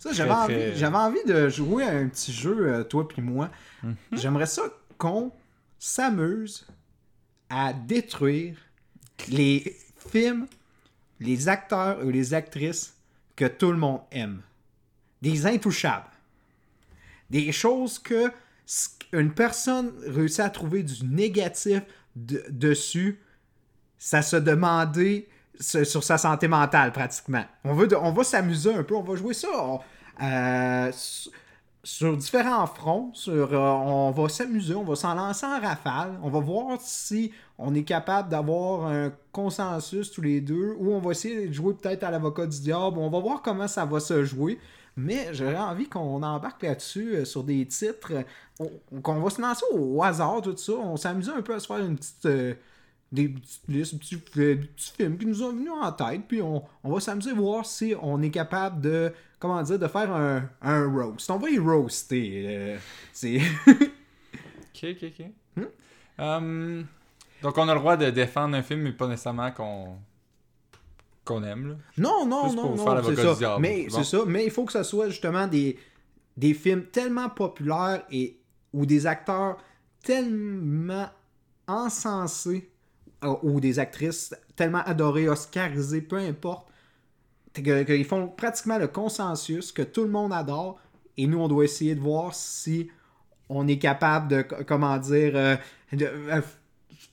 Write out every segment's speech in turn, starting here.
Ça, j'avais envie, j'avais envie de jouer à un petit jeu, euh, toi puis moi. Mhm. J'aimerais ça qu'on s'amuse à détruire les films, les acteurs ou les actrices que tout le monde aime. Des intouchables. Des choses que une personne réussit à trouver du négatif de- dessus, ça se demandait sur sa santé mentale pratiquement. On, va s'amuser un peu, on va jouer ça euh, sur différents fronts. Euh, on va s'amuser, on va s'en lancer en rafale. On va voir si on est capable d'avoir un consensus tous les deux ou on va essayer de jouer peut-être à l'avocat du diable. On va voir comment ça va se jouer. Mais j'aurais envie qu'on embarque là-dessus euh, sur des titres, on- qu'on va se lancer au hasard, tout ça. On s'amuse un peu à se faire une petite. Des petites listes, des petits, des petits films qui nous ont venus en tête, puis on, on va s'amuser à voir si on est capable de, comment dire, de faire un, un roast. On va y roaster. euh, c'est... Ok, ok, ok. Hmm? Hum, donc, on a le droit de défendre un film, mais pas nécessairement qu'on qu'on aime. Là. Non, non, Juste non, pour non, c'est ça. diable, Mais c'est c'est ça. Mais il faut que ce soit justement des, des films tellement populaires et ou des acteurs tellement encensés ou des actrices tellement adorées, oscarisées, peu importe, que- qu'ils font pratiquement le consensus que tout le monde adore et nous on doit essayer de voir si on est capable de co- comment dire euh, de, euh,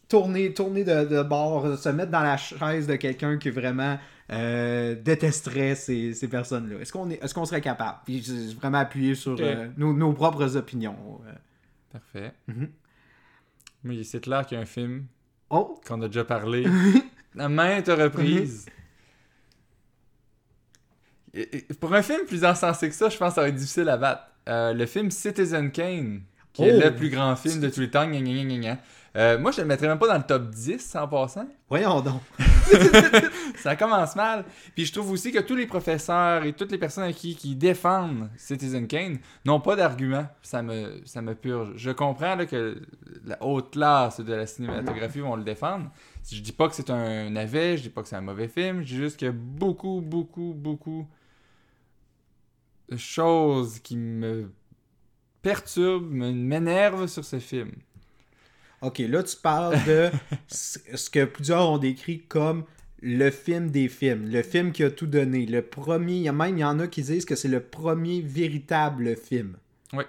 tourner, tourner de, de bord, se mettre dans la chaise de quelqu'un qui vraiment euh, détesterait ces, ces personnes-là. Est-ce qu'on est, qu'on serait capable? Puis vraiment appuyé sur euh, nos, nos propres opinions. euh. Parfait. Mhm. Mais c'est clair qu'il y a un film Oh! qu'on a déjà parlé à maintes reprises. Et- et Pour un film plus encensé que ça, je pense que ça va être difficile à battre. Euh, le film Citizen Kane, qui est Oh! le plus grand film de tous les temps. gna, gna, gna, gna, gna. Euh, moi, je le mettrais même pas dans le top 10 en passant. Voyons donc. Ça commence mal. Puis je trouve aussi que tous les professeurs et toutes les personnes qui, défendent Citizen Kane n'ont pas d'argument. Ça me, purge. Je comprends que la haute classe de la cinématographie vont le défendre. Je dis pas que c'est un navet, je dis pas que c'est un mauvais film, je dis juste a beaucoup, beaucoup, beaucoup de choses qui me perturbent, m'énervent sur ce film. Ok, là tu parles de ce que plusieurs ont décrit comme le film des films, le film qui a tout donné, le premier, il y a même il y en a qui disent que c'est le premier véritable film. Oui.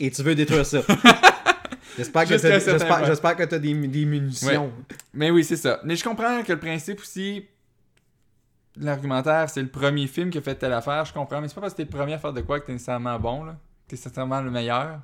Et tu veux détruire ça. J'espère que j'espère- tu as des, des munitions. Mais oui, c'est ça. Mais je comprends que le principe aussi, l'argumentaire, c'est le premier film qui a fait telle affaire, je comprends, mais c'est pas parce que t'es le premier à faire de quoi que t'es nécessairement bon, là. T'es nécessairement le meilleur.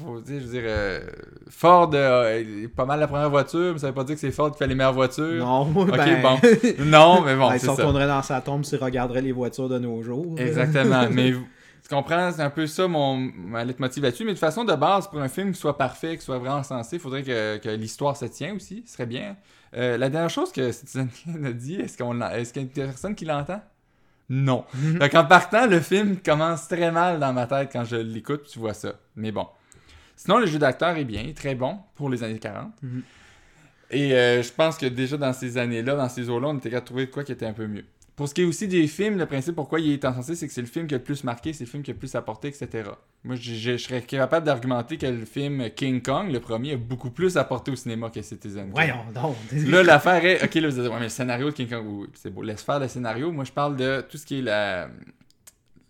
Faut dire, je veux dire, euh, Ford euh, est pas mal la première voiture, mais ça veut pas dire que c'est Ford qui fait les meilleures voitures. Non, Ok, ben... bon. Non, mais bon, ben, si on ça. tournerait dans sa tombe, s'il regarderait les voitures de nos jours. Exactement. mais tu comprends, c'est un peu ça mon ma leitmotiv là-dessus. Mais de façon de base, pour un film qui soit parfait, qui soit vraiment sensé, il faudrait que, que l'histoire se tienne aussi. Ce serait bien. Euh, la dernière chose que Citizen a dit, est-ce qu'on est-ce qu'il y a une personne qui l'entend? Non. Donc en partant, le film commence très mal dans ma tête quand je l'écoute, tu vois ça. Mais bon. Sinon, le jeu d'acteur est bien, très bon pour les années 40. Mhm. Et euh, je pense que déjà dans ces années-là, dans ces eaux-là, on était capable de trouver de quoi qui était un peu mieux. Pour ce qui est aussi des films, le principe pourquoi il est encensé, c'est que c'est le film qui a le plus marqué, c'est le film qui a le plus apporté, etc. Moi, je, je- je serais capable d'argumenter que le film King Kong, le premier, a beaucoup plus apporté au cinéma que Citizen Kane. Voyons donc. Là, l'affaire est. Ok, là, vous allez dire, ouais, mais le scénario de King Kong, oui, c'est beau. Laisse faire le scénario. Moi, je parle de tout ce qui est la-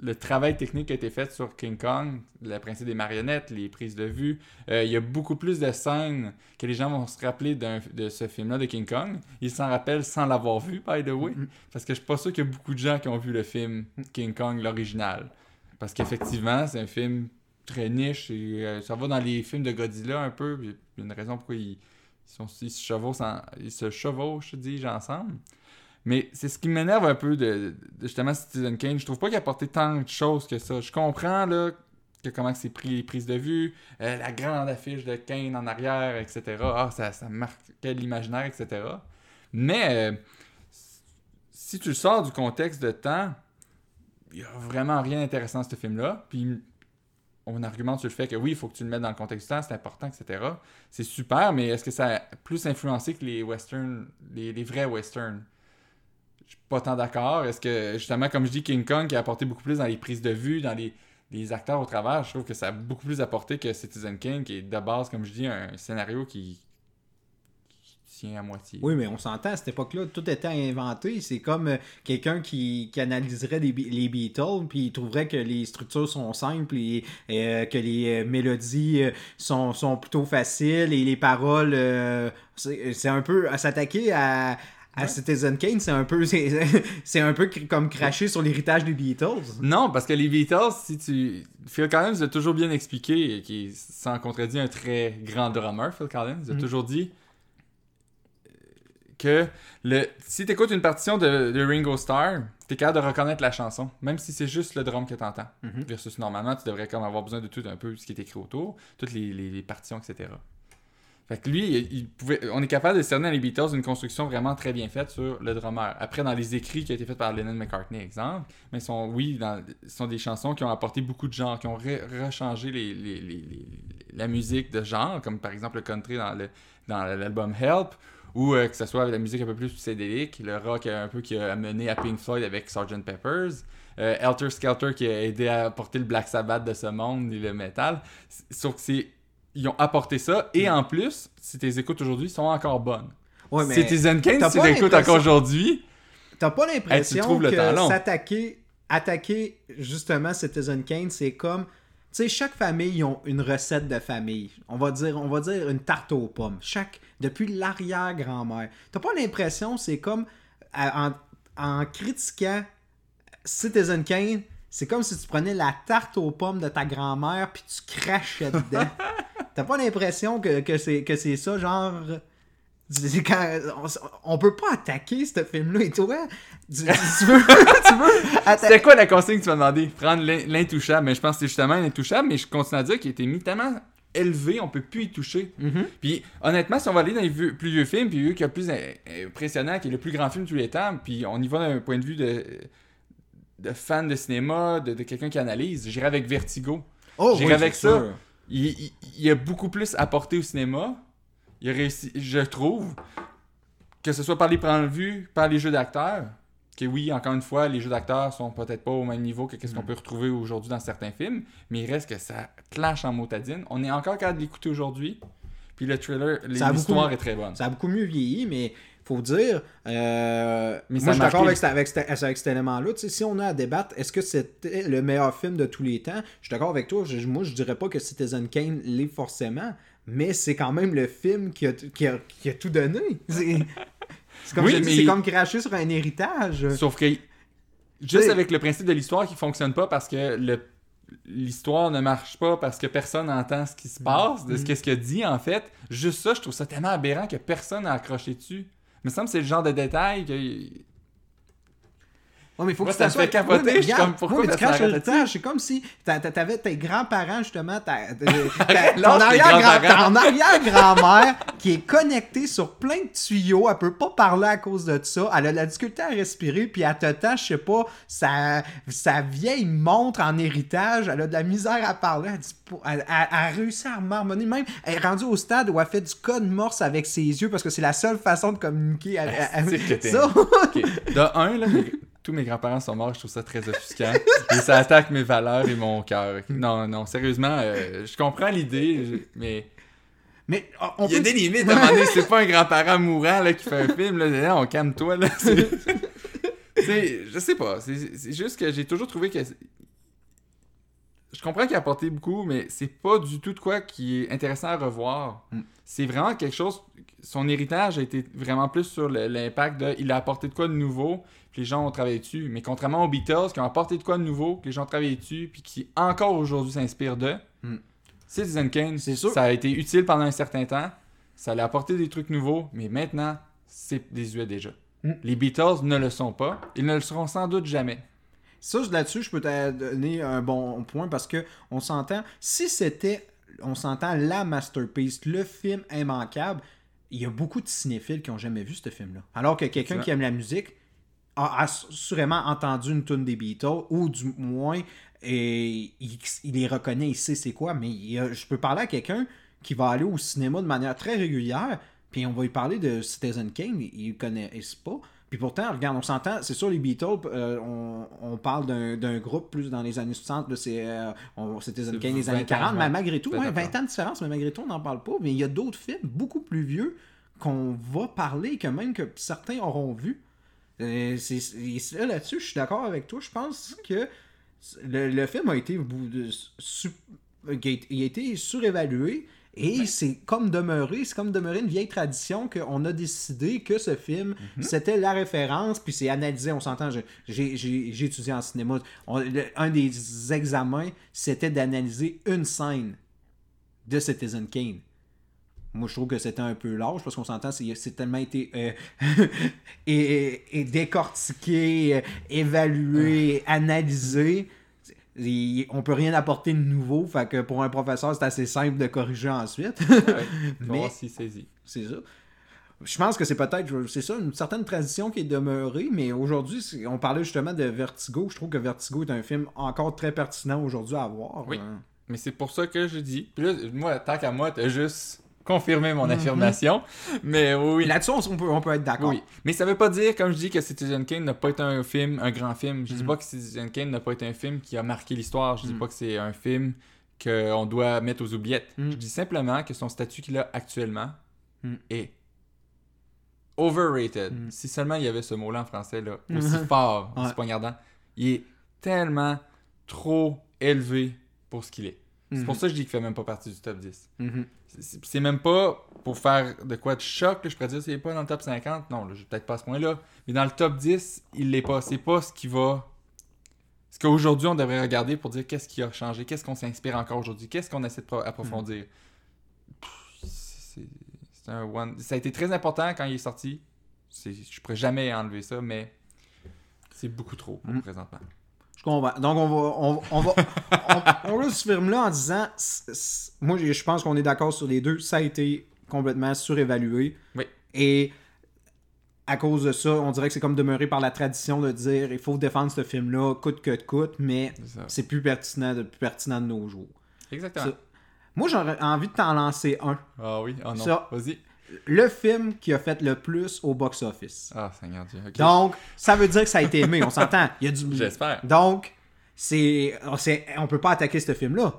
le travail technique qui a été fait sur King Kong, le principe des marionnettes, les prises de vue. Euh, il y a beaucoup plus de scènes que les gens vont se rappeler de ce film-là de King Kong. Ils s'en rappellent sans l'avoir vu, by the way. Mhm. Parce que je suis pas sûr qu'il y a beaucoup de gens qui ont vu le film King Kong, l'original. Parce qu'effectivement, c'est un film très niche et euh, ça va dans les films de Godzilla un peu. Il y a une raison pourquoi ils, ils sont, ils se chevauchent, en- ils se chevauchent, dis-je, ensemble. Mais c'est ce qui m'énerve un peu de, justement Citizen Kane. Je trouve pas qu'il a apporté tant de choses que ça. Je comprends là, que comment c'est pris, de vue, euh, la grande affiche de Kane en arrière, etc. Ah, ça, ça marquait l'imaginaire, etc. Mais euh, si tu le sors du contexte de temps, il y a vraiment rien d'intéressant ce film-là. Puis on argumente sur le fait que oui, il faut que tu le mettes dans le contexte du temps, c'est important, etc. C'est super, mais est-ce que ça a plus influencé que les westerns, les, les vrais westerns? Je suis pas tant d'accord. Est-ce que, justement, comme je dis, King Kong qui a apporté beaucoup plus dans les prises de vue, dans les, les acteurs au travers, je trouve que ça a beaucoup plus apporté que Citizen King, qui est de base, comme je dis, un scénario qui, tient à moitié. Oui, mais on s'entend, à cette époque-là, tout était inventé. C'est comme euh, quelqu'un qui, qui analyserait les, Be- les Beatles, puis il trouverait que les structures sont simples et euh, que les euh, mélodies sont, sont plutôt faciles et les paroles, c'est un peu à s'attaquer à. À Citizen Kane, c'est un peu c'est un peu comme cracher sur l'héritage des Beatles. Non, parce que les Beatles, si tu. Phil Collins a toujours bien expliqué, et qui sans contredit un très grand drummer, Phil Collins, il a Mhm. toujours dit euh, que le... si tu écoutes une partition de, de Ringo Starr, tu es capable de reconnaître la chanson, même si c'est juste le drum que tu entends. Mhm. Versus normalement, tu devrais comme avoir besoin de tout un peu ce qui est écrit autour, toutes les, les- les partitions, etc. Fait que lui, on est capable de cerner dans les Beatles une construction vraiment très bien faite sur le drummer. Après, dans les écrits qui ont été faits par Lennon McCartney, exemple, mais sont, oui, dans, sont des chansons qui ont apporté beaucoup de genres, qui ont re- rechangé la musique de genre, comme par exemple le country dans l'album Help, ou euh, que ce soit la musique un peu plus psychédélique, le rock un peu qui a amené à Pink Floyd avec Sgt. Peppers, euh, Skelter qui a aidé à apporter le Black Sabbath de ce monde et le metal. Sauf que c'est ils ont apporté ça et en plus, si tu les écoutes aujourd'hui, sont encore bonnes. Ouais, mais Citizen Kane, t'as si tu écoutes encore aujourd'hui, T'as pas Hey, l'impression temps que s'attaquer, attaquer justement Citizen Kane, c'est comme, tu sais, chaque famille ils ont une recette de famille. On va dire, on va dire une tarte aux pommes. Chaque, depuis l'arrière-grand-mère. T'as pas l'impression, c'est comme à- en, en critiquant Citizen Kane, c'est comme si tu prenais la tarte aux pommes de ta grand-mère puis tu crachais dedans. T'as pas l'impression que, que c'est ça, genre. quand- on, on peut pas attaquer ce film-là et toi. Tu, tu- veux, tu veux c'était quoi la consigne que tu m'as demandé? Prendre l'in- l'intouchable. Mais je pense que c'est justement l'intouchable, mais je continue à dire qu'il été mis tellement élevé, on peut plus y toucher. Mhm. Puis honnêtement, si on va aller dans les vieux- plus vieux films, puis vu qu'il y a le plus im- impressionnant, qui est le plus grand film de tous les temps, puis on y va d'un point de vue de, de fan de cinéma, de, de quelqu'un qui analyse, j'irai avec Vertigo. Oh, oui, avec ça. sûr. Il, il- il a beaucoup plus apporté au cinéma. Il a réussi, je trouve, que ce soit par les plans de vue, par les jeux d'acteurs. Que oui, encore une fois, les jeux d'acteurs sont peut-être pas au même niveau que ce Mm. qu'on peut retrouver aujourd'hui dans certains films, mais il reste que ça clash en motadine. On est encore capable de l'écouter aujourd'hui. Puis le trailer, l'histoire est très bonne. Ça a beaucoup mieux vieilli, mais faut dire. euh, Mais moi, je suis d'accord avec, cet- avec, cet- avec cet élément-là. Si on a à débattre, est-ce que c'était le meilleur film de tous les temps? Je suis d'accord avec toi. Je- moi, je dirais pas que Citizen Kane l'est forcément, mais c'est quand même le film qui a, qui a, qui a tout donné. C'est comme, Oui, mais- comme cracher sur un héritage. Sauf que juste avec le principe de l'histoire qui fonctionne pas parce que le l'histoire ne marche pas parce que personne n'entend ce qui se passe, de ce Mhm. qu'est-ce dit en fait. Juste ça, je trouve ça tellement aberrant que personne n'a accroché dessus. Il me semble que c'est le genre de détail que Ouais, mais faut Moi, que ça soit- fait capoter, Oui, mais je suis regarde, comme, pourquoi mais tu craches arrête l'héritage. C'est comme si t'a- t'a- t'avais tes grands-parents, justement, ta- ta- ton arrière-grand-mère qui est connectée sur plein de tuyaux. Elle peut pas parler à cause de ça. Elle a de la difficulté à respirer, puis elle te tend, je sais pas, sa, sa vieille montre en héritage. Elle a de la misère à parler. Elle, dit elle- à marmonner. Même, elle est rendue au stade où elle fait du code morse avec ses yeux parce que c'est la seule façon de communiquer. Elle- Ah, ça, Ok. De un, là, tous mes grands-parents sont morts, je trouve ça très offusquant. et ça attaque mes valeurs et mon cœur. Non, non, sérieusement, euh, je comprends l'idée, mais mais on il y a peut des limites à un moment donné. C'est pas un grand-parent mourant là, qui fait un film. Là, on calme-toi. Là. Je sais pas. C'est c'est juste que j'ai toujours trouvé que. Je comprends qu'il a apporté beaucoup, mais c'est pas du tout de quoi qui est intéressant à revoir. Mm. C'est vraiment quelque chose. Son héritage a été vraiment plus sur l'impact de. Il a apporté de quoi de nouveau, puis les gens ont travaillé dessus. Mais contrairement aux Beatles qui ont apporté de quoi de nouveau, que les gens ont travaillé dessus, puis qui encore aujourd'hui s'inspirent de. Mm. Citizen Kane, C'est sûr. ça a été utile pendant un certain temps. Ça a apporté des trucs nouveaux, mais maintenant, c'est désuet déjà. Mm. Les Beatles ne le sont pas. Ils ne le seront sans doute jamais. Ça, là-dessus, je peux te donner un bon point parce que on s'entend. Si c'était, on s'entend la masterpiece, le film immanquable, il y a beaucoup de cinéphiles qui ont jamais vu ce film-là. Alors que quelqu'un qui aime la musique a assurément entendu une tune des Beatles ou du moins et il, il les reconnaît, il sait c'est quoi. Mais il je peux parler à quelqu'un qui va aller au cinéma de manière très régulière, puis on va lui parler de Citizen Kane, il, il connaît pas. Puis pourtant, regarde, on s'entend, c'est sûr, les Beatles, euh, on, on parle d'un groupe plus dans les années 60, là, c'est, euh, c'était Kane les 20 années ans, 40, mais malgré tout, ouais, Peut-être 20 ans de différence, mais malgré tout, on n'en parle pas. Mais il y a d'autres films beaucoup plus vieux qu'on va parler, que même que certains auront vu. Euh, ça, là-dessus, je suis d'accord avec toi. Je pense que le, le film a été, il a été surévalué. Et c'est comme demeuré, c'est comme demeuré une vieille tradition qu'on a décidé que ce film, c'était la référence, puis c'est analysé, on s'entend, j'ai étudié en cinéma. On- le- un des examens, c'était d'analyser une scène de Citizen Kane. Moi, je trouve que c'était un peu large parce qu'on s'entend, c'est tellement été euh, et, et décortiqué, euh, évalué, analysé. Il- on peut rien apporter de nouveau, fait que pour un professeur, c'est assez simple de corriger ensuite. Ouais. Mais- voir s'il saisit. c'est ça. Je pense que c'est peut-être, c'est ça, une certaine tradition qui est demeurée, mais aujourd'hui, on parlait justement de Vertigo. Je trouve que Vertigo est un film encore très pertinent aujourd'hui à voir. Oui. Euh, Mais c'est pour ça que je dis. Puis là, moi, tant qu'à moi, t'as juste confirmé Mhm. mon affirmation. Mais oui. Là-dessus, on, peut, on peut être d'accord. Oui, mais ça veut pas dire, comme je dis, que Citizen Kane n'a pas été un film, un grand film. Mhm. Je dis pas que Citizen Kane n'a pas été un film qui a marqué l'histoire. Je dis Mm. pas que c'est un film qu'on doit mettre aux oubliettes. Je dis simplement que son statut qu'il a actuellement est overrated. Si seulement il y avait ce mot-là en français, là, Mhm. aussi fort, Ouais. aussi poignardant, il est tellement trop élevé pour ce qu'il est. C'est Mhm. pour ça que je dis qu'il fait même pas partie du top 10. Mhm. C'est- même pas pour faire de quoi de choc, je pourrais dire c'est pas dans le top 50. Non, je peut-être pas à ce point-là. Mais dans le top 10, il l'est pas. C'est pas ce qui va. Ce qu'aujourd'hui on devrait regarder pour dire qu'est-ce qui a changé, qu'est-ce qu'on s'inspire encore aujourd'hui, qu'est-ce qu'on essaie de pro- approfondir. Pff, c'est un one. Ça a été très important quand il est sorti. C'est- Je pourrais jamais enlever ça, mais c'est beaucoup trop pour Mm. présentement. Je comprends. Donc, on va, on, on va, on, on va ce film-là en disant, c- c- moi, je pense qu'on est d'accord sur les deux. Ça a été complètement surévalué. Oui. Et à cause de ça, on dirait que c'est comme demeuré par la tradition de dire, il faut défendre ce film-là, coûte que coûte, mais C'est plus pertinent, de, plus pertinent de nos jours. Exactement. Ça- Moi, j'aurais envie de t'en lancer un. Ah oui, oh non. Vas-y. Le film qui a fait le plus au box-office. Ah, Seigneur Dieu. Donc, ça veut dire que ça a été aimé, on s'entend. Il y a du... J'espère. Donc, c'est, c'est, on peut pas attaquer ce film-là.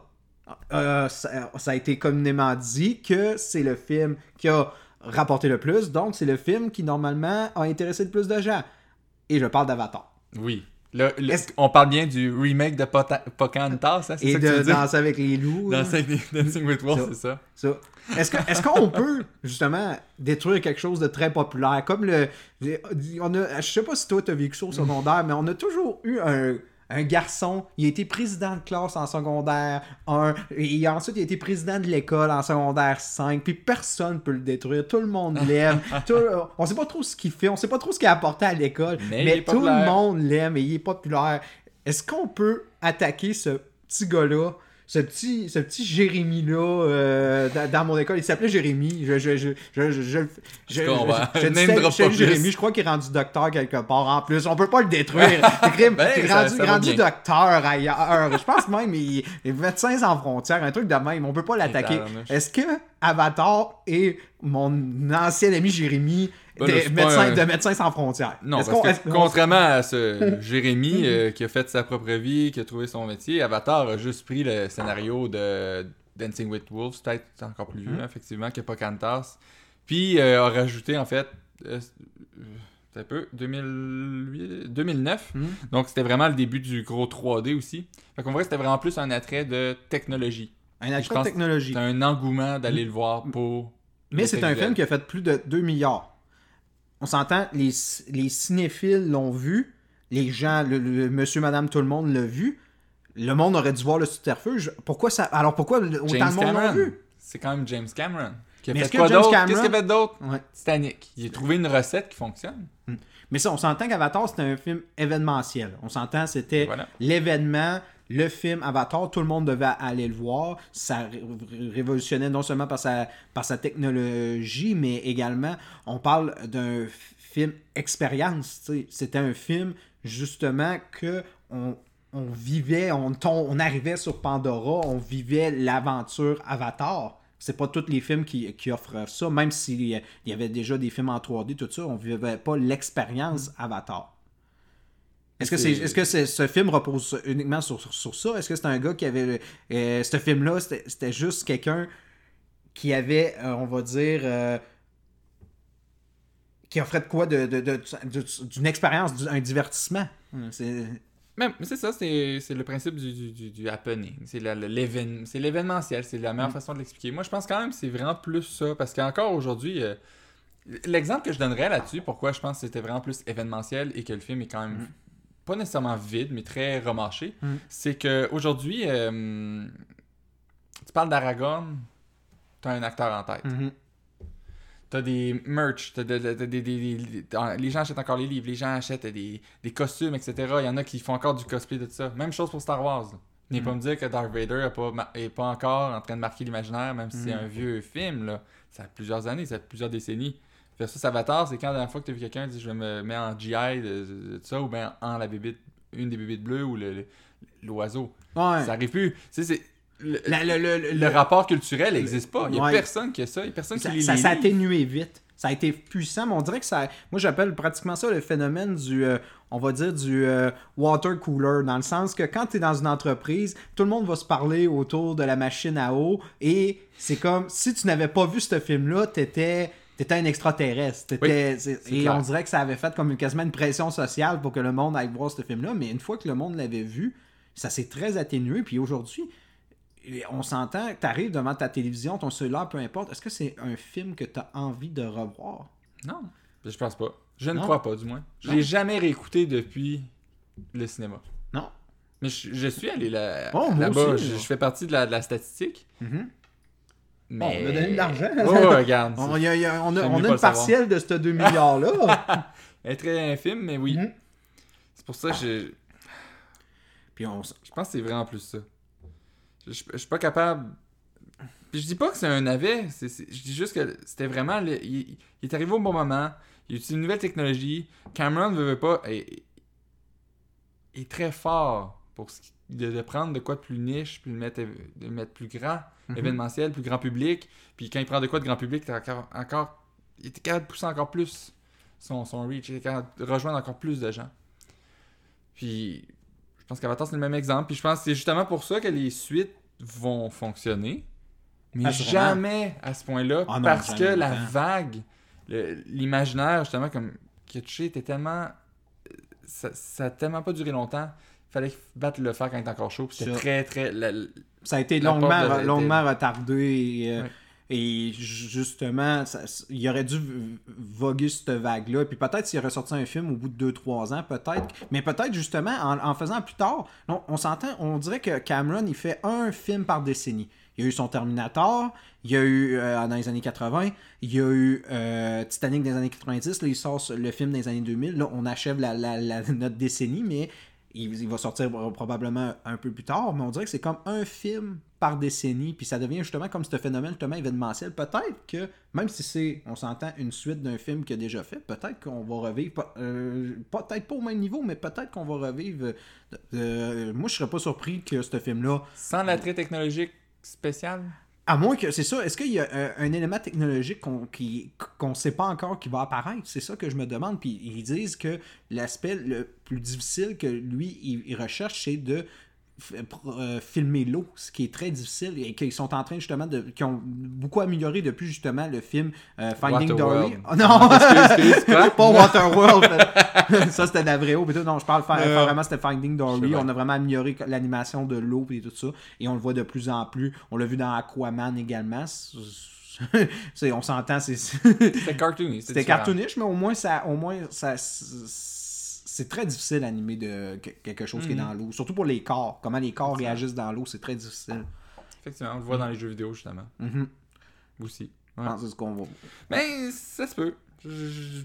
Euh, ça, ça a été communément dit que c'est le film qui a rapporté le plus, donc c'est le film qui normalement a intéressé le plus de gens. Et je parle d'Avatar. Oui. Le- le- Est-ce- on parle bien du remake de Pocahontas, hein, c'est Et ça que tu de? Danser avec les loups. là. Dancing, Dancing with Wolves, c'est ça. Ça. Est-ce, qu'on peut justement détruire quelque chose de très populaire? Comme le on a, je sais pas si toi t'as vécu ça au secondaire mais on a toujours eu un, un garçon il a été président de classe en secondaire 1 et ensuite il a été président de l'école en secondaire 5 puis personne peut le détruire. Tout le monde l'aime. On sait pas trop ce qu'il fait on sait pas trop ce qu'il a apporté à l'école Mais tout le monde l'aime et il est populaire. Est-ce qu'on peut attaquer ce petit gars-là ce petit, ce petit Jérémy-là euh, dans, dans mon école, il s'appelait Jérémy. Je, je, je, je, va- Jérémy, je crois qu'il est rendu docteur quelque part en plus. On peut pas le détruire. Il est Ben, rendu, ça docteur ailleurs. Je pense même il est médecin sans frontières, un truc de même. On peut pas l'attaquer. Est-ce que Avatar et mon ancien ami Jérémy Ben de, là, c'est pas médecin, un- de médecins sans frontières? Non, parce que contrairement à ce Jérémy euh, qui a fait sa propre vie, qui a trouvé son métier, Avatar a juste pris le scénario de Dancing with Wolves, peut-être encore plus vieux, Mhm. effectivement, que Pocahontas. Puis euh, a rajouté, en fait, euh, c'est un peu, 2008, 2009. Mhm. Donc c'était vraiment le début du gros 3D aussi. Fait qu'on voit que c'était vraiment plus un attrait de technologie. Un pense- de technologie. C'était un engouement d'aller le voir pour. Mais c'est un film qui a fait plus de 2 milliards. On s'entend, les, les cinéphiles l'ont vu, les gens, le, le- monsieur, madame, tout le monde l'a vu. Le monde aurait dû voir le subterfuge. Pourquoi ça. Alors pourquoi autant James de monde l'a vu? C'est quand même James Cameron. Qui a Mais fait quoi d'autre? Cameron- Qu'est-ce qu'il a fait d'autre? Ouais. Titanic. Il a trouvé une recette qui fonctionne. Mais ça, on s'entend qu'Avatar, c'était un film événementiel. On s'entend, c'était Voilà. Le film Avatar, tout le monde devait aller le voir. Ça ré- ré- révolutionnait non seulement par sa, technologie, mais également, on parle d'un film expérience. C'était un film, justement, que on, on vivait, on, on arrivait sur Pandora, on vivait l'aventure Avatar. C'est pas tous les films qui, offrent ça, même s'il y y avait déjà des films en 3D, tout ça, on vivait pas l'expérience Avatar. Est-ce que, c'est, C'est- est-ce que c'est- ce film repose uniquement sur, sur- sur ça? Est-ce que c'est un gars qui avait. euh, ce film-là, c'était, c'était juste quelqu'un qui avait, euh, on va dire. euh, qui offrait de quoi de, de- de- de- d'une expérience, du- un divertissement? C'est... Mais, mais c'est ça, c'est c'est le principe du, du, du- du happening. C'est la- l'événement- c'est l'événementiel, c'est la meilleure Mm. façon de l'expliquer. Moi, je pense quand même que c'est vraiment plus ça, parce qu'encore aujourd'hui, euh, l'exemple que je donnerais là-dessus, pourquoi je pense que c'était vraiment plus événementiel et que le film est quand même Mm. Pas nécessairement vide, mais très remâché, Mm. c'est qu'aujourd'hui, euh, tu parles d'Aragorn, t'as un acteur en tête. Mhm. T'as des merch, t'as de- de- de- des- les gens achètent encore les livres, les gens achètent des, des costumes, etc. Il y en a qui font encore du cosplay de ça. Même chose pour Star Wars. Venez pas me dire que Darth Vader est pas, est pas encore en train de marquer l'imaginaire, même si c'est Mm. un vieux film. Là. Ça a plusieurs années, ça a plusieurs décennies. Versus Avatar, c'est quand la dernière fois que tu as vu quelqu'un dire je vais me mettre en GI de, de- de ça, ou bien en la bébite, une des bébites bleues ou le- le- l'oiseau. Ouais. Ça arrive plus. Tu sais, c'est. Le, La- le, le- le- le rapport culturel n'existe pas. Il n'y a Ouais. personne qui a ça. Il y a personne ça, qui ça s'est atténué vite. Ça a été puissant, mais on dirait que ça. Moi, j'appelle pratiquement ça le phénomène du. euh, on va dire du euh, water cooler, dans le sens que quand tu es dans une entreprise, tout le monde va se parler autour de la machine à eau, et c'est comme si tu n'avais pas vu ce film-là, t'étais. T'étais un extraterrestre. T'étais- et clair. on dirait que ça avait fait comme une- quasiment une pression sociale pour que le monde aille voir ce film-là. Mais une fois que le monde l'avait vu, ça s'est très atténué. Puis aujourd'hui, on s'entend, tu arrives devant ta télévision, ton cellulaire, peu importe. Est-ce que c'est un film que tu as envie de revoir? Non, je pense pas. Je ne Non? crois pas, du moins. Je l'ai jamais réécouté depuis le cinéma. Non? Mais je, je suis allé là, Oh, là-bas. aussi, je, là. je fais partie de la, de la statistique. Mais... on a donné de l'argent. Oh, regarde. On, y a, y a- on a, on une partielle de ce 2 milliards-là. Elle est très infime, mais oui. Mhm. C'est pour ça que je, Puis on je pense que c'est vraiment plus ça. Je, je- je suis pas capable. Puis je dis pas que c'est un navet. c'est- c'est- je dis juste que c'était vraiment. le- il, il est arrivé au bon moment. Il utilise une nouvelle technologie. Cameron veut, veut pas. Est, est très fort pour ce qui- de, de prendre de quoi de plus niche, puis le mettre, de le mettre plus grand, Mhm. événementiel, plus grand public. Puis quand il prend de quoi de grand public, t'as encore, encore, il était capable de pousser encore plus son, son reach. Il était capable de rejoindre encore plus de gens. Puis je pense qu'Avatar, c'est le même exemple. Puis je pense que c'est justement pour ça que les suites vont fonctionner. Mais Assurément. jamais à ce point-là. Ah parce que la vague, l'imaginaire, justement, comme a touché, était tellement. Ça, ça a tellement pas duré longtemps. Il fallait battre le fer quand il était encore chaud. C'était Ça. très, très. la- ça a été longuement, de- longuement retardé. Et, euh, Ouais. et justement, ça- il aurait dû voguer cette vague-là. Puis peut-être s'il aurait sorti un film au bout de 2-3 ans, peut-être. Mais peut-être justement, en, en faisant plus tard, non, on s'entend, on dirait que Cameron, il fait un film par décennie. Il y a eu son Terminator, il y a eu euh, dans les années 80, il y a eu euh, Titanic dans les années 90, là, il sort le film dans les années 2000. Là, on achève la, la- la- notre décennie, mais il, va sortir probablement un peu plus tard. Mais on dirait que c'est comme un film par décennie, puis ça devient justement comme ce phénomène justement événementiel. Peut-être que, même si c'est, on s'entend, une suite d'un film qu'il a déjà fait, peut-être qu'on va revivre, euh, peut-être pas au même niveau, mais peut-être qu'on va revivre. euh, euh, moi, je serais pas surpris que ce film-là Sans l'attrait technologique spécial. À moins que, c'est ça, est-ce qu'il y a euh, un élément technologique qu'on qu'on sait pas encore qui va apparaître? C'est ça que je me demande. Puis ils disent que l'aspect le plus difficile que lui, il, recherche, c'est de filmer l'eau, ce qui est très difficile et qu'ils sont en train justement de... qui ont beaucoup amélioré depuis justement le film euh, Finding Dory. Oh, non! Excuse, excuse, pas Waterworld. ça, c'était tout. Non, je parle Euh, vraiment, c'était Finding Dory. On a vraiment amélioré l'animation de l'eau et tout ça. Et on le voit de plus en plus. On l'a vu dans Aquaman également. On s'entend, c'est C'était cartoony. c'était cartoonish, mais au moins ça, au moins ça, c'est très difficile d'animer de que- quelque chose qui est Mhm. dans l'eau. Surtout pour les corps. Comment les corps réagissent dans l'eau, c'est très difficile. Effectivement, on le voit dans les jeux vidéo, justement. Mhm. Aussi. Je Ouais. pense que c'est ce qu'on va. Mais ça se peut. Je-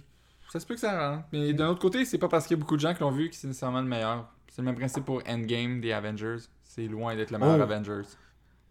Ça se peut que ça rentre. Mais d'un autre côté, c'est pas parce qu'il y a beaucoup de gens qui l'ont vu que c'est nécessairement le meilleur. C'est le même principe pour Endgame des Avengers. C'est loin d'être le meilleur Oh. Avengers.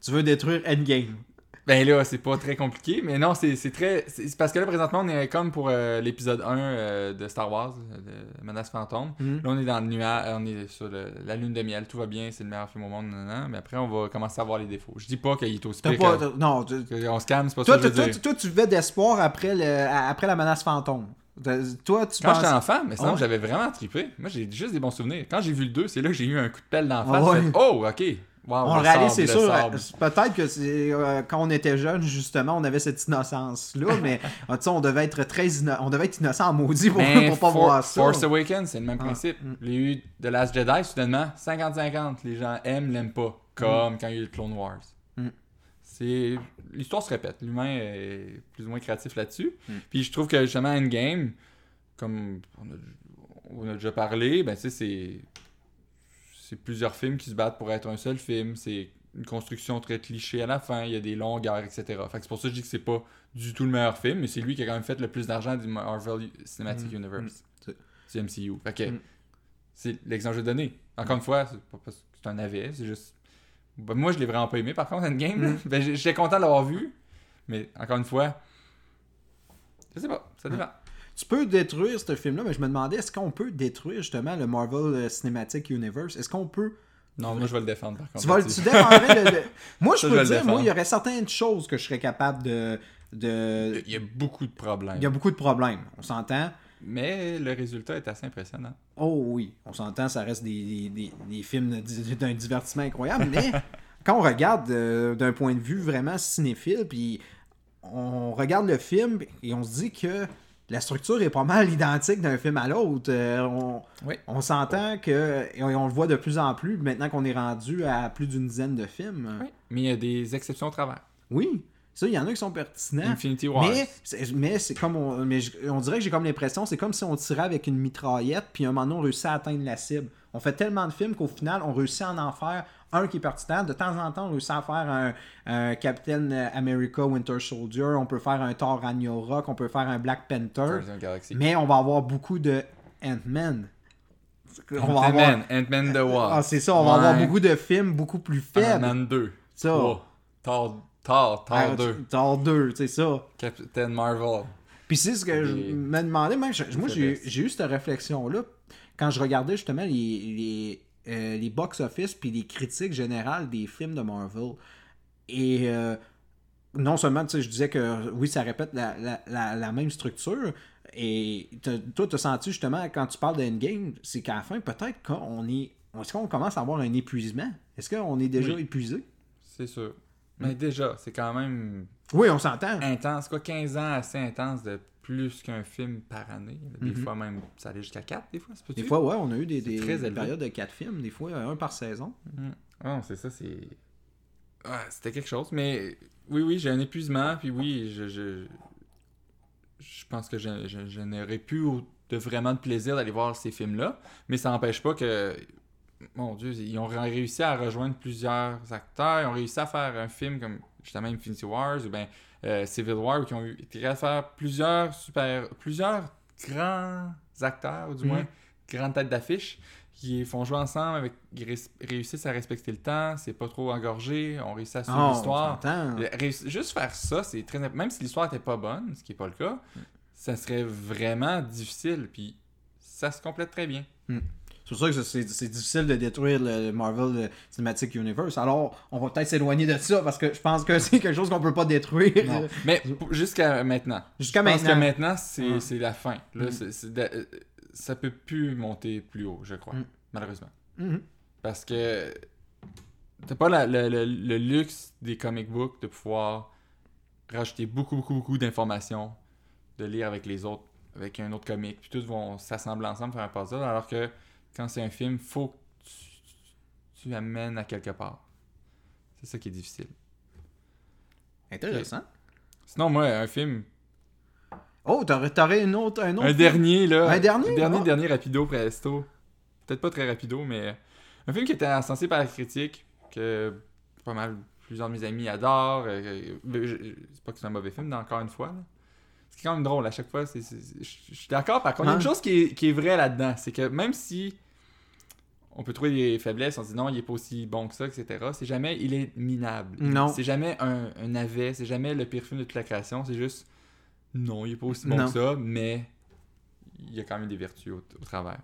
Tu veux détruire Endgame. Ben là, c'est pas très compliqué, mais non, c'est très. c'est parce que là, présentement, on est comme pour euh, l'épisode 1 euh, de Star Wars, euh, de Menace Fantôme. Mhm. Là, on est dans le nuage, on est sur le- la lune de miel, tout va bien, c'est le meilleur film au monde, nan, nan, nan, mais après, on va commencer à voir les défauts. Je dis pas qu'il est aussi pire pas. que- t'as- Non, tu- que- on se calme, c'est pas toi, ça que je toi, veux toi, dire. toi, tu vivais d'espoir après, le, après la menace fantôme. Toi, tu Quand penses. j'étais enfant, mais sinon, Ouais. j'avais vraiment trippé. Moi, j'ai juste des bons souvenirs. Quand j'ai vu le 2, c'est là que j'ai eu un coup de pelle dans la Ah face. ouais. oh, ok. Wow, On le réalise, c'est sûr. euh, Peut-être que c'est, euh, quand on était jeune, justement, on avait cette innocence-là, mais sais, on devait être très inno- on devait être innocent en maudit pour, pour pas For- voir ça. Force Awakens, c'est le même Ah, principe. mm. Il y a eu The Last Jedi, soudainement, 50-50. Les gens aiment, l'aiment pas. Comme quand il y a eu le Clone Wars. Mm. C'est... L'histoire se répète. L'humain est plus ou moins créatif là-dessus. Mm. Puis je trouve que justement, Endgame, comme on a, on a déjà parlé, ben c'est... C'est plusieurs films qui se battent pour être un seul film. C'est une construction très cliché à la fin. Il y a des longueurs, etc. Fait c'est pour ça que je dis que c'est pas du tout le meilleur film, mais c'est lui qui a quand même fait le plus d'argent du Marvel Cinematic Mm. Universe. Mm. Du MCU. Fait que Mm. c'est l'exemple que je vais donner. Encore une fois, c'est pas parce que c'est un navet, c'est juste. Ben, moi, je l'ai vraiment pas aimé. Par contre, Endgame, ben, j'ai- j'étais content de l'avoir vu, mais encore une fois, je sais pas, ça dépend. Tu peux détruire ce film-là, mais je me demandais, est-ce qu'on peut détruire justement le Marvel euh, Cinematic Universe? Est-ce qu'on peut. Non, moi, je vais le défendre par contre. Tu, vas, tu défendrais le- le- Moi, je Ça, peux te dire, moi, il y aurait certaines choses que je serais capable de. de... Il y a beaucoup de problèmes. Il y a beaucoup de problèmes, on s'entend? Mais le résultat est assez impressionnant. Oh oui, on s'entend, ça reste des, des, des- des films d'un divertissement incroyable, mais quand on regarde euh, d'un point de vue vraiment cinéphile, puis on regarde le film et on se dit que la structure est pas mal identique d'un film à l'autre. Euh, on Oui. on s'entend que, et on le voit de plus en plus, maintenant qu'on est rendu à plus d'une dizaine de films. Oui. Mais il y a des exceptions au travers. Oui, ça, il y en a qui sont pertinents. Infinity War. Mais c'est, mais c'est comme on, mais on dirait que j'ai comme l'impression, c'est comme si on tirait avec une mitraillette, puis à un moment donné, on réussit à atteindre la cible. On fait tellement de films qu'au final, on réussit à en faire un qui est pertinent. De temps en temps, on réussit à faire un, un Captain America Winter Soldier, on peut faire un Thor Ragnarok, on peut faire un Black Panther, mais on va avoir beaucoup de Ant-Man. On va avoir- Ant-Man, Ant-Man the Wasp. Ah, c'est ça, on va avoir beaucoup de films beaucoup plus faibles. Ant-Man 2. Ça. Thor, Thor, Thor Ah, 2. Thor 2, c'est ça. Captain Marvel. Puis c'est ce que je me demandais, même, moi j'ai eu cette réflexion-là quand je regardais justement les, les, euh, les box-office puis les critiques générales des films de Marvel. Et euh, non seulement, tu sais, je disais que oui, ça répète la, la, la, la même structure. Et toi, tu as senti justement, quand tu parles d'Endgame, c'est qu'à la fin, peut-être qu'on est. Est-ce qu'on commence à avoir un épuisement? Est-ce qu'on est déjà Oui. épuisé? C'est sûr. Mais déjà, c'est quand même Oui, on s'entend. intense. Quoi, 15 ans assez intense de plus qu'un film par année. Des Mhm. fois même, ça allait jusqu'à 4 des fois. Des fois, ouais, on a eu des, des très élevé. périodes de quatre films, des fois un par saison. Ah, c'est ça, c'est. Ouais, c'était quelque chose. Mais oui, oui, j'ai un épuisement. Puis oui, je. Je, je pense que je, je, je n'aurais plus de vraiment de plaisir d'aller voir ces films-là. Mais ça n'empêche pas que. Mon Dieu, ils ont réussi à rejoindre plusieurs acteurs. Ils ont réussi à faire un film comme justement Infinity Wars ou bien euh, Civil War, où ils ont eu, de faire plusieurs super. plusieurs grands acteurs, ou du Mhm. moins grandes têtes d'affiche qui font jouer ensemble, avec, réussissent à respecter le temps, c'est pas trop engorgé, on réussit à suivre Ah, l'histoire. Juste faire ça, c'est très Même si l'histoire était pas bonne, ce qui est pas le cas, ça serait vraiment difficile, puis ça se complète très bien. C'est pour ça que c'est difficile de détruire le Marvel Cinematic Universe. Alors, on va peut-être s'éloigner de ça parce que je pense que c'est quelque chose qu'on peut pas détruire. Non. Mais jusqu'à maintenant. Jusqu'à Je pense maintenant. que maintenant, c'est la fin. Là, Mm. de- euh, ça peut plus monter plus haut, je crois, Mm. malheureusement. Mhm. Parce que t'as pas la- le, le- le luxe des comic books de pouvoir rajouter beaucoup, beaucoup, beaucoup d'informations, de lire avec les autres, avec un autre comic, puis tous vont s'assembler ensemble, faire un puzzle, alors que quand c'est un film, faut que tu, tu amènes à quelque part. C'est ça qui est difficile. Intéressant. Sinon, moi, un film, Oh, t'aurais une autre, un autre. un dernier, là. Un dernier? Dernier, Ah. dernier rapido, presto. Peut-être pas très rapido, mais un film qui était encensé par la critique, que pas mal, plusieurs de mes amis adorent. euh, euh, c'est pas que c'est un mauvais film, mais encore une fois. là. C'est quand même drôle à chaque fois. je suis d'accord, par contre, il y a une Ah. chose qui est, qui est vraie là-dedans. C'est que même si on, peut trouver des faiblesses, on se dit non, il est pas aussi bon que ça, etc. C'est jamais, il est minable. Non. C'est jamais un, un navet, c'est jamais le pire film de toute la création, c'est juste, non, il est pas aussi bon Non. que ça, mais il y a quand même des vertus au, au travers.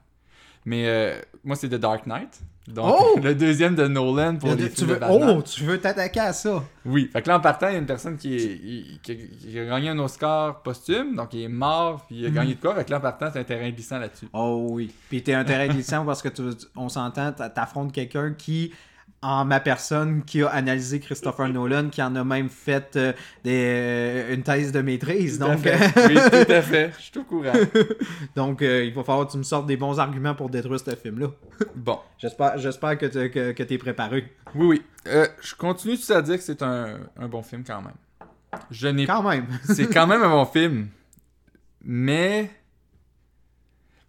Mais euh, moi, c'est The Dark Knight. Donc, Oh! le deuxième de Nolan pour les tu films veux... de Batman. Oh, tu veux t'attaquer à ça? Oui, fait que là, en partant, il y a une personne qui, est, qui, a, qui a gagné un Oscar posthume, donc il est mort, puis il a gagné de quoi, fait que là, en partant, c'est un terrain glissant là-dessus. Oh oui. Puis t'es un terrain glissant parce que tu, on s'entend, t'a- t'affrontes quelqu'un qui, en ma personne, qui a analysé Christopher Nolan, qui en a même fait euh, des, euh, une thèse de maîtrise. Tout à Donc, fait. oui, tout à fait. Je suis tout au courant. donc euh, il va falloir que tu me sortes des bons arguments pour détruire ce film-là. Bon. J'espère, j'espère que, tu- que, que t'es préparé. Oui, oui. Euh, je continue tout à dire que c'est un, un bon film quand même. Je n'ai Quand même. C'est quand même un bon film. Mais.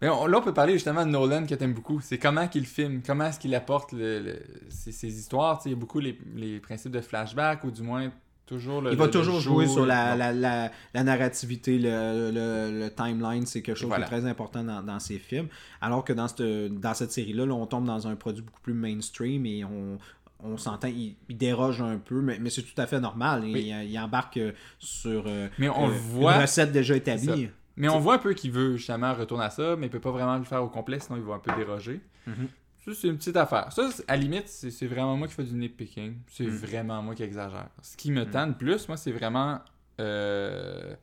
Mais on- là, on peut parler justement de Nolan que t'aimes beaucoup. C'est comment qu'il filme, comment est-ce qu'il apporte le, le- ses, ses histoires. Il y a beaucoup les, les principes de flashback, ou du moins toujours le. Il va le- toujours jouer sur la, la, la, la narrativité, le, timeline, c'est quelque chose Voilà. qui est très important dans, dans ces films. Alors que dans cette, dans cette série-là, là, on tombe dans un produit beaucoup plus mainstream et on, on s'entend, il, il déroge un peu, mais, mais c'est tout à fait normal. Il, Oui. il embarque sur euh, Mais on euh, voit. une recette déjà établie. Mais on voit un peu qu'il veut justement retourner à ça, mais il peut pas vraiment le faire au complet, sinon il va un peu déroger. Mhm. Ça, c'est une petite affaire. Ça, à la limite, c'est vraiment moi qui fais du nitpicking. C'est Mhm. vraiment moi qui exagère. Ce qui me tente plus, moi, c'est vraiment. euh,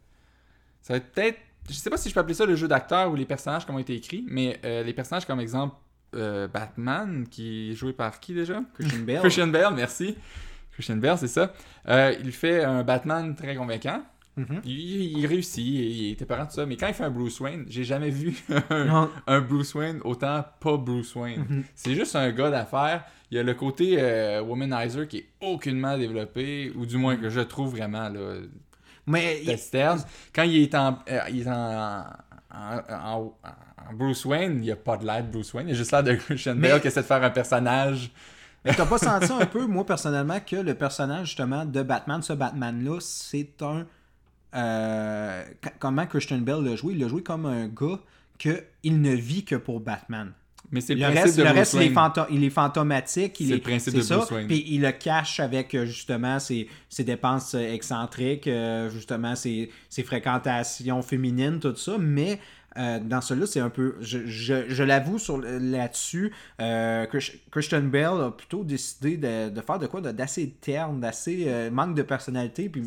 Ça va être peut-être. Je sais pas si je peux appeler ça le jeu d'acteur ou les personnages qui ont été écrits, mais euh, les personnages comme exemple euh, Batman, qui est joué par qui déjà? Christian Bale. Christian Bale, merci. Christian Bale, c'est ça. Il fait un Batman très convaincant. Mhm. Il, il réussit, il était parent de ça. Mais quand il fait un Bruce Wayne, j'ai jamais vu un, Bruce Wayne autant pas Bruce Wayne. Mhm. C'est juste un gars d'affaires. Il y a le côté euh, womanizer qui est aucunement développé, ou du moins que je trouve vraiment là, Mais il-. Quand il est en, euh, il est en, en, en- en Bruce Wayne, il n'y a pas de l'air de Bruce Wayne. Il y a juste l'air de Christian Mais- Bale qui essaie de faire un personnage. Mais t'as pas senti un peu, moi personnellement, que le personnage justement de Batman, ce Batman-là, c'est un. Euh, comment Christian Bale l'a joué? Il l'a joué comme un gars que il ne vit que pour Batman. Mais c'est le, Le reste, de le reste il, est il fantomatique. Il est, le principe de ça. Puis il le cache avec euh, justement ses, ses dépenses euh, excentriques, euh, justement ses, ses fréquentations féminines, tout ça. Mais euh, dans celui-là, c'est un peu. Je, je, je l'avoue sur là-dessus. euh, Chris- Christian Bale a plutôt décidé de, de faire de quoi d'assez terne, d'assez manque de personnalité. Puis.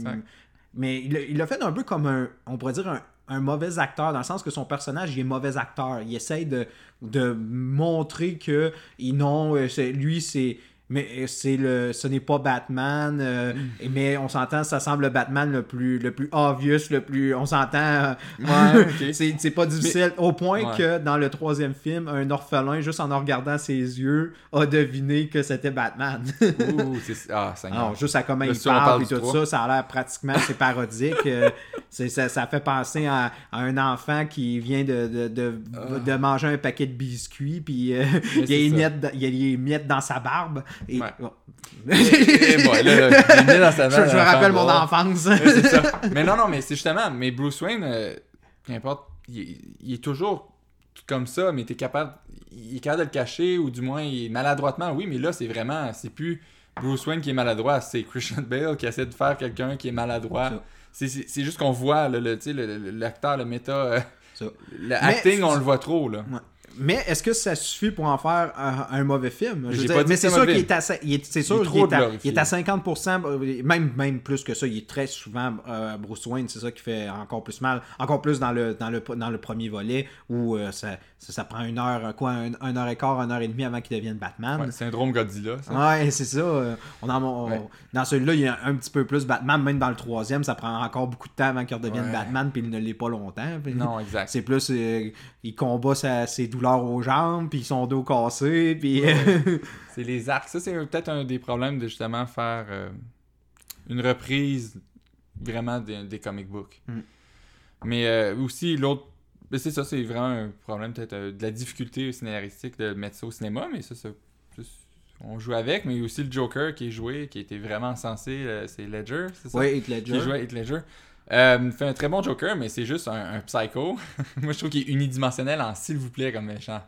Mais il l'a- fait un peu comme un, on pourrait dire, un, mauvais acteur, dans le sens que son personnage, il est mauvais acteur. Il essaye de, de montrer que non, euh, lui, c'est. Mais euh, c'est le, ce n'est pas Batman, euh, et- mais on s'entend, ça semble le Batman le plus, le plus obvious, le plus, on s'entend, euh, Ouais, c'est, c'est pas difficile, au point Ouais. que dans le troisième film, un orphelin, juste en regardant ses yeux, a deviné que c'était Batman. Ouh, c'est... Ah, ça juste à comment Là, il parle et tout ça, ça a l'air pratiquement c'est parodique. ça, ça fait penser à, à un enfant qui vient de, de, de, Ah. de manger un paquet de biscuits, puis euh, il, y a ça. miettes, dans- il y a des miettes dans sa barbe. Et, Ouais. bon. Et bon, là, là, j'ai mis dans sa je, me rappelle mon enfance. Ouais, c'est ça. Mais non, non, mais c'est justement, mais Bruce Wayne, euh, peu importe, il, est- il est toujours comme ça, mais t'es capable, il est capable de le cacher, ou du moins, il est maladroitement, oui, mais là, c'est vraiment, c'est plus Bruce Wayne qui est maladroit, c'est Christian Bale qui essaie de faire quelqu'un qui est maladroit. C'est- juste qu'on voit, là, le, le- le- l'acteur, le méta, euh, le acting, on le voit trop, là. Ouais. Mais est-ce que ça suffit pour en faire un, un mauvais film? Je veux dire, mais c'est sûr qu'il est à, il est, sûr Il est à, glorifié. il est à 50%, euh, même, même plus que ça. Il est très souvent euh, Bruce Wayne, c'est ça qui fait encore plus mal. Encore plus dans le, dans le, dans le premier volet où euh, ça, ça, ça prend une heure, euh, quoi, un, un heure et quart, une heure et demie avant qu'il devienne Batman. Ouais, syndrome Godzilla, ça. Ouais, c'est ça. On en- on- Ouais. Dans celui-là, il y a un petit peu plus Batman. Même dans le troisième, ça prend encore beaucoup de temps avant qu'il redevienne Ouais. Batman, puis il ne l'est pas longtemps. Puis- Non, exact. c'est plus, euh, il combat sa- ses douleurs aux jambes, puis son dos cassé, puis... C'est les arcs. Ça, c'est peut-être un des problèmes de justement faire euh, une reprise vraiment des, des comic books. Mm. Mais euh, aussi, l'autre. Mais C'est ça, c'est vraiment un problème, peut-être euh, de la difficulté scénaristique de mettre ça au cinéma, mais ça, ça- on joue avec. Mais il y a aussi le Joker qui est joué, qui était vraiment censé. euh, c'est Ledger, c'est ça? oui, Heath Ledger. Qui joue à Heath Ledger. Euh, il fait un très bon Joker, mais c'est juste un, un psycho. Moi, je trouve qu'il est unidimensionnel en s'il vous plaît comme méchant.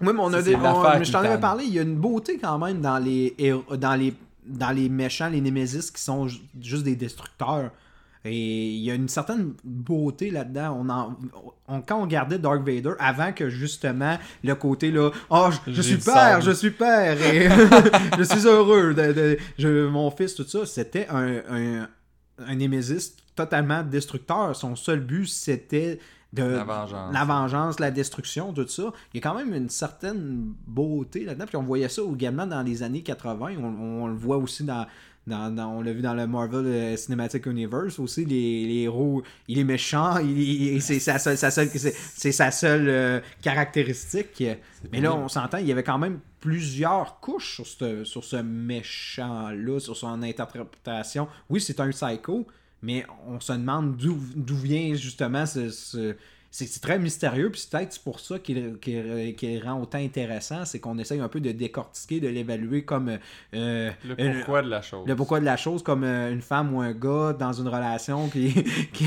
Oui, mais on a des, on- je t'en avais parlé, il y a une beauté quand même dans les dans les dans les méchants, les Némésis qui sont ju- juste des destructeurs. Et il y a une certaine beauté là-dedans. On en, on- quand on regardait Dark Vader, avant que justement le côté là, oh, je, suis père, je suis père, et je suis heureux, de, de- je- mon fils, tout ça, c'était un, un, un Némésis totalement destructeur. Son seul but, c'était de La vengeance. la vengeance, la destruction, tout ça. Il y a quand même une certaine beauté là-dedans. Puis on voyait ça également dans les années 80. On, on le voit aussi dans. Dans- dans- on l'a vu dans le Marvel euh, Cinematic Universe aussi, les, les héros, il est méchant, c'est sa seule, sa seule- c'est, c'est sa seule euh, caractéristique. Mais là, on s'entend, il y avait quand même plusieurs couches sur ce, sur ce méchant-là, sur son interprétation. Oui, c'est un psycho, mais on se demande d'où d'où vient justement ce. ce- c'est c'est très mystérieux, puis c'est peut-être pour ça qu'il rend autant intéressant, c'est qu'on essaye un peu de décortiquer, de l'évaluer comme euh, Le euh, pourquoi de la chose. le pourquoi de la chose, comme euh, une femme ou un gars dans une relation qui, qui-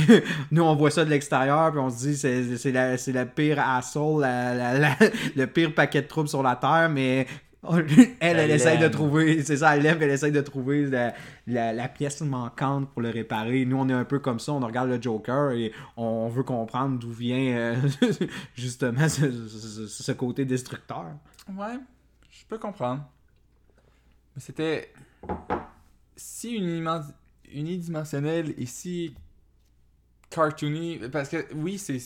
nous on voit ça de l'extérieur, puis on se dit c'est c'est la, c'est la pire asshole, la- la- la- le pire paquet de troubles sur la terre, mais elle, elle, Elle essaye de trouver, c'est ça, elle l'aime, elle essaye de trouver la, la- la pièce manquante pour le réparer. Nous, on est un peu comme ça, on regarde le Joker et on veut comprendre d'où vient euh, justement ce, ce- ce côté destructeur. Ouais, je peux comprendre. Mais c'était si unidimen- unidimensionnel et si cartoony, parce que oui, c'est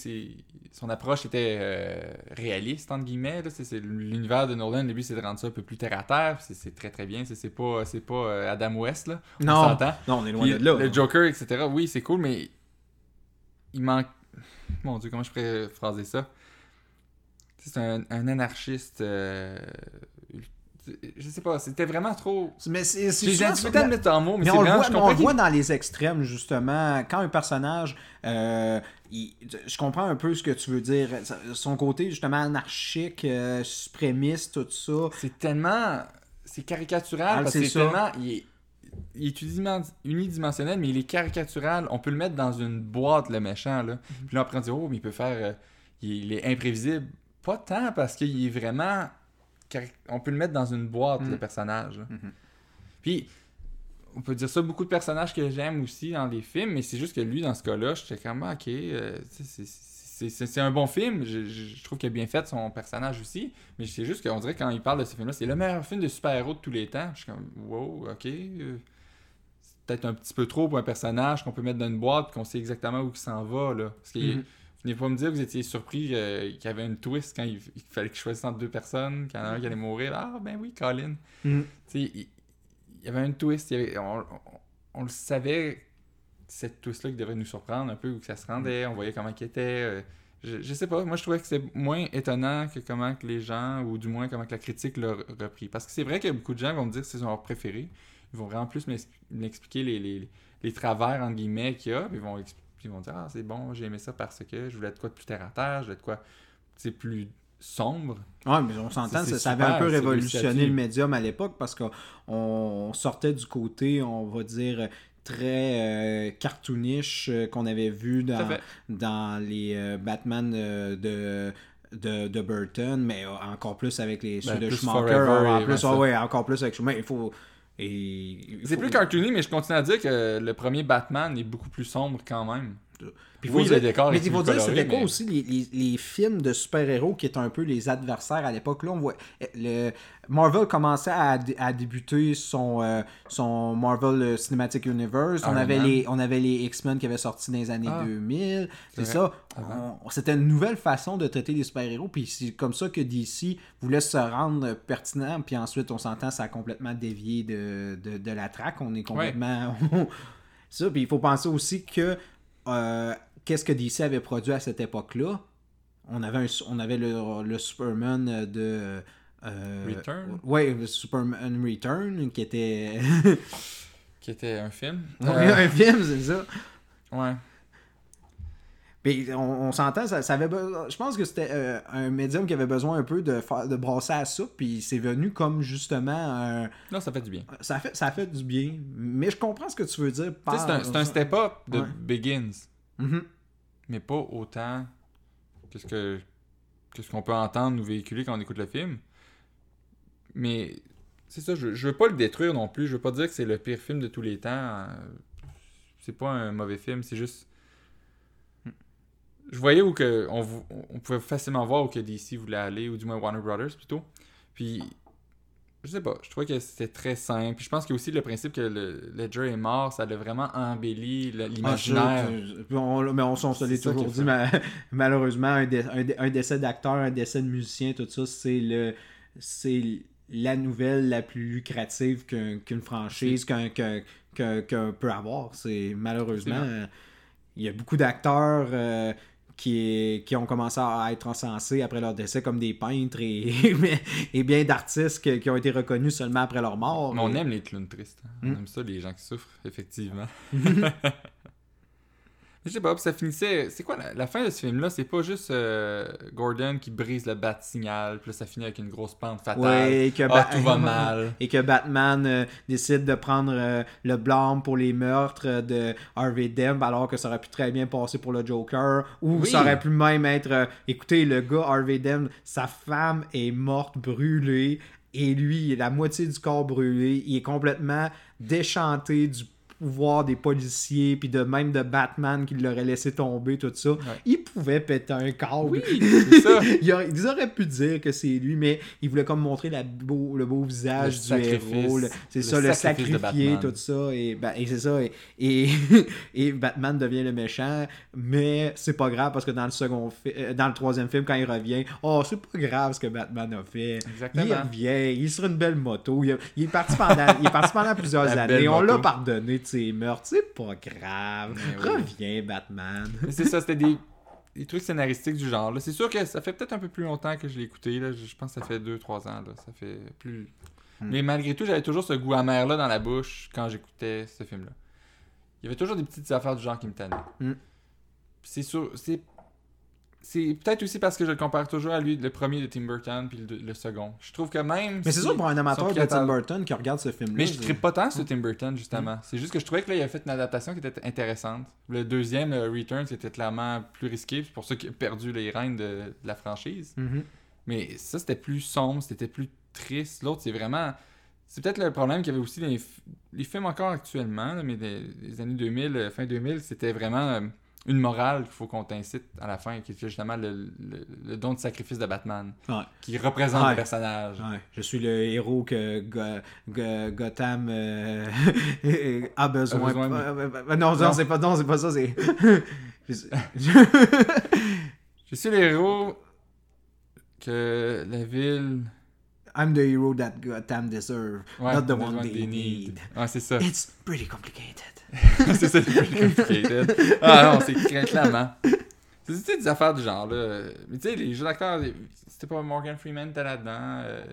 son approche était euh, réaliste entre guillemets. C'est l'univers de Nolan. Le but c'est de rendre ça un peu plus terre à terre. C'est- très très bien. C'est pas c'est pas euh, Adam West là. On Non, non, on est loin Puis de là. Le Joker, etc. Oui, c'est cool, mais il manque. Mon Dieu, comment je pourrais phraser ça? C'est un, un anarchiste. euh, Je sais pas, c'était vraiment trop. Mais c'est c'est J'ai difficulté à le mettre en mots, mais, Mais on le vraiment. voit, on le voit dans les extrêmes, justement. Quand un personnage. euh, il- je comprends un peu ce que tu veux dire. Son côté, justement, anarchique, euh, suprémiste, tout ça. C'est tellement. C'est caricatural Ah, parce c'est que c'est tellement. Il est, il est unidimen- unidimensionnel, mais il est caricatural. On peut le mettre dans une boîte, le méchant. Là. Mhm. Puis là, après, on dit Oh, mais il peut faire. euh, il est imprévisible. Pas tant parce qu'il est vraiment. On peut le mettre dans une boîte, Mhm. le personnage. là. Mhm. Puis. On peut dire ça beaucoup de personnages que j'aime aussi dans les films, mais c'est juste que lui, dans ce cas-là, j'étais comme, Ah, ok, euh, c'est- un bon film. Je, trouve qu'il a bien fait son personnage aussi. Mais c'est juste qu'on dirait quand il parle de ce film-là, c'est le meilleur film de super-héros de tous les temps. Je suis comme, wow, ok. euh, C'est peut-être un petit peu trop pour un personnage qu'on peut mettre dans une boîte et qu'on sait exactement où il s'en va. Là. Parce que Mhm. Venez pas me dire que vous étiez surpris euh, qu'il y avait une twist quand il, il fallait qu'il choisisse entre deux personnes, qu'il y en a un qui allait mourir. Ah, ben oui, Colin. Tu sais, il, il y avait une twist. il y avait- on, on- on le savait, cette twist-là, qui devrait nous surprendre un peu, où que ça se rendait. On voyait comment il était. euh, je, je sais pas, moi je trouvais que c'était moins étonnant que comment que les gens, ou du moins comment que la critique l'a repris. Parce que c'est vrai que beaucoup de gens vont me dire que c'est leur préféré. Ils vont vraiment plus m'ex- m'expliquer les, les, les travers, entre guillemets, qu'il y a. Puis ils vont, expli- puis ils vont dire Ah, c'est bon, j'ai aimé ça parce que je voulais de quoi de plus terre à terre, je voulais de quoi c'est plus sombre. Ouais, mais on s'entend, ça, avait un peu révolutionné le médium à l'époque parce qu'on on sortait du côté, on va dire, très euh, cartoonish euh, qu'on avait vu dans, dans les euh, Batman de, de, de Burton, mais encore plus avec les ceux Ben, de plus Schumacher. Forever en et plus, avant ouais, ça. ouais, encore plus avec Schumacher. Il faut. Et, C'est faut- plus cartoony, mais je continue à dire que le premier Batman est beaucoup plus sombre quand même. Puis Oui, faut le dire- décor mais il faut dire, c'était quoi mais- aussi les, les- les films de super-héros qui étaient un peu les adversaires à l'époque. Là, on voit. Le, Marvel commençait à, à débuter son, euh, son Marvel euh, Cinematic Universe. On avait, Man. les, on avait les X-Men qui avaient sorti dans les années Ah, 2000. C'est ça. C'était une nouvelle façon de traiter les super-héros. Puis c'est comme ça que DC voulait se rendre pertinent. Puis ensuite, on s'entend, ça a complètement dévié de, de, de la traque. On est complètement. ça. Puis il faut penser aussi que. Euh, Qu'est-ce que DC avait produit à cette époque-là? On avait, un- on avait le, le Superman de. euh, Return? Ouais, Superman Return, qui était. Qui était un film. Ouais, Euh, un film, c'est ça. ouais. Puis on, on s'entend, ça, ça avait je pense que c'était euh, un médium qui avait besoin un peu de, de brasser à ça, puis c'est venu comme justement un- Non, ça fait du bien. ça a fait ça fait du bien, mais je comprends ce que tu veux dire par c'est un, step-up de Ouais. Begins, Mhm. mais pas autant que ce que que ce qu'on peut entendre ou véhiculer quand on écoute le film. Mais c'est ça, je, je veux pas le détruire non plus. Je veux pas dire que c'est le pire film de tous les temps. Euh, C'est pas un mauvais film, c'est juste. Je voyais où que on, on pouvait facilement voir où que DC voulait aller, ou du moins Warner Brothers plutôt. Puis, je sais pas, je trouvais que c'était très simple. Puis je pense qu'il y a aussi le principe que le Ledger est mort, ça a vraiment embelli Ah, l'imaginaire. on- mais on s'en se l'est toujours dit, mais malheureusement, un, dé- un dé- un décès d'acteur, un décès de musicien, tout ça, c'est le c'est la nouvelle la plus lucrative qu'un- qu'une franchise, qu'un qu'un- qu'un peut avoir. C'est malheureusement, euh, il y a beaucoup d'acteurs euh, qui, qui ont commencé à être encensés après leur décès comme des peintres et, et bien d'artistes qui ont été reconnus seulement après leur mort. Mais on Et- aime les clowns tristes. hein. On Mm. aime ça, les gens qui souffrent, effectivement. Je sais pas, ça finissait. C'est quoi la, la fin de ce film-là? C'est pas juste euh, Gordon qui brise le bat signal, puis là ça finit avec une grosse pente fatale. Ouais, et que Ah, tout va mal. Et que Batman euh, décide de prendre euh, le blâme pour les meurtres de Harvey Dent, alors que ça aurait pu très bien passer pour le Joker. Ou Oui. ça aurait pu même être. écoutez, le gars Harvey Dent, sa femme est morte, brûlée. Et lui, il a la moitié du corps brûlé. Il est complètement déchanté du pouvoir des policiers, puis de même de Batman qui l'aurait laissé tomber, tout ça. Il pouvait péter un câble. Oui, c'est ça. Il aurait- Ils auraient pu dire que c'est lui, mais il voulait comme montrer la beau, le beau visage Le du héros. C'est ça, le Batman. tout ça. Et, ben, et c'est ça. Et, et, et Batman devient le méchant, mais c'est pas grave parce que dans le second euh, dans le troisième film, quand il revient, oh, c'est pas grave ce que Batman a fait. Exactement. Il revient, il est sur une belle moto. Il, il est parti pendant, il est parti pendant plusieurs La années. On l'a pardonné de ses meurtres. C'est pas grave. Mais oui. Reviens, Batman. C'est ça, c'était des, des trucs scénaristiques du genre. C'est sûr que ça fait peut-être un peu plus longtemps que je l'ai écouté. Là. Je je pense que ça fait 2-3 ans. Là. Ça fait plus. Hmm. Mais malgré tout, j'avais toujours ce goût amer-là dans la bouche quand j'écoutais ce film-là. Il y avait toujours des petites affaires du genre qui me tannaient. Hmm. C'est sûr. C'est. C'est peut-être aussi parce que je le compare toujours à lui, le premier de Tim Burton, puis le, le second. Je trouve que même. Mais c'est sûr pour un amateur de Tim Burton qui regarde ce film-là. mais je ne pas tant sur Tim Burton, justement. C'est juste que je trouvais que là, il a fait une adaptation qui était intéressante. Le deuxième, le Return, c'était clairement plus risqué. C'est pour ça qu'il a perdu les rênes de, de la franchise. Mhm. Mais ça, c'était plus sombre, c'était plus triste. L'autre, c'est vraiment. C'est peut-être le problème qu'il y avait aussi dans les, les films encore actuellement, là, mais des, des années 2000, euh, fin 2000, c'était vraiment euh, une morale qu'il faut qu'on t'incite à la fin, qui était justement le, le- le don de sacrifice de Batman, Ouais. qui représente Ouais. le personnage. Ouais, je suis le héros que Go- Go- Gotham euh, a besoin. A besoin de- Euh, euh, non, non, Non. c'est pas, non, c'est pas ça, c'est. Je suis le héros que la ville. I'm the hero that Gotham deserve, Ouais, not the the one they need. Ouais, c'est ça. It's pretty complicated. c'est ça, c'est plus complicated. Ah non, c'est très clairement. C'est des affaires du genre, là. Mais tu sais, les jeux d'acteurs, c'était pas Morgan Freeman, t'es là-dedans. euh,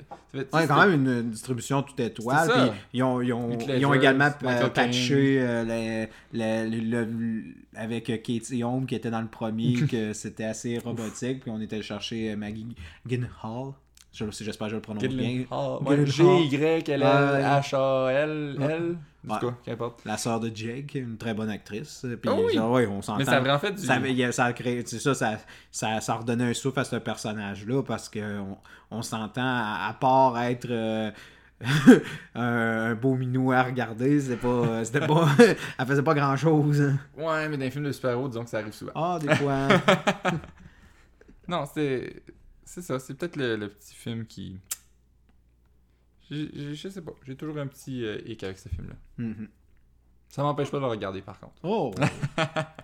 Ouais, quand même une distribution toute étoile. Ça. puis Ils ont, ils ont, Heath ils ont Ledger, également euh, patché euh, le- le- le- le- avec euh, Katie Holmes qui était dans le premier, que c'était assez robotique. Puis on était chercher Maggie Gyllenhaal. Je- J'espère que je le prononce bien. Gyllenhaal. Gyllenhaal. Ouais, G-Y-L-L-H-A-L. L. En Ouais. tout cas, qu'importe. La sœur de Jake, une très bonne actrice. Puis, Ah on s'entend. Mais ça a vraiment fait du. Ça, créé, c'est ça, ça, ça, ça redonnait un souffle à ce personnage-là parce qu'on on, s'entend, à, part être euh, un, beau minou à regarder, c'était pas, c'était pas, elle faisait pas grand-chose. Ouais, mais dans les films de super-héros, disons que ça arrive souvent. Ah, des fois. Non, c'était. C'est ça, c'est peut-être le, le petit film qui. Je, je, je sais pas, j'ai toujours un petit euh, hic avec ce film-là. Mhm. Ça m'empêche pas de le regarder par contre. Oh!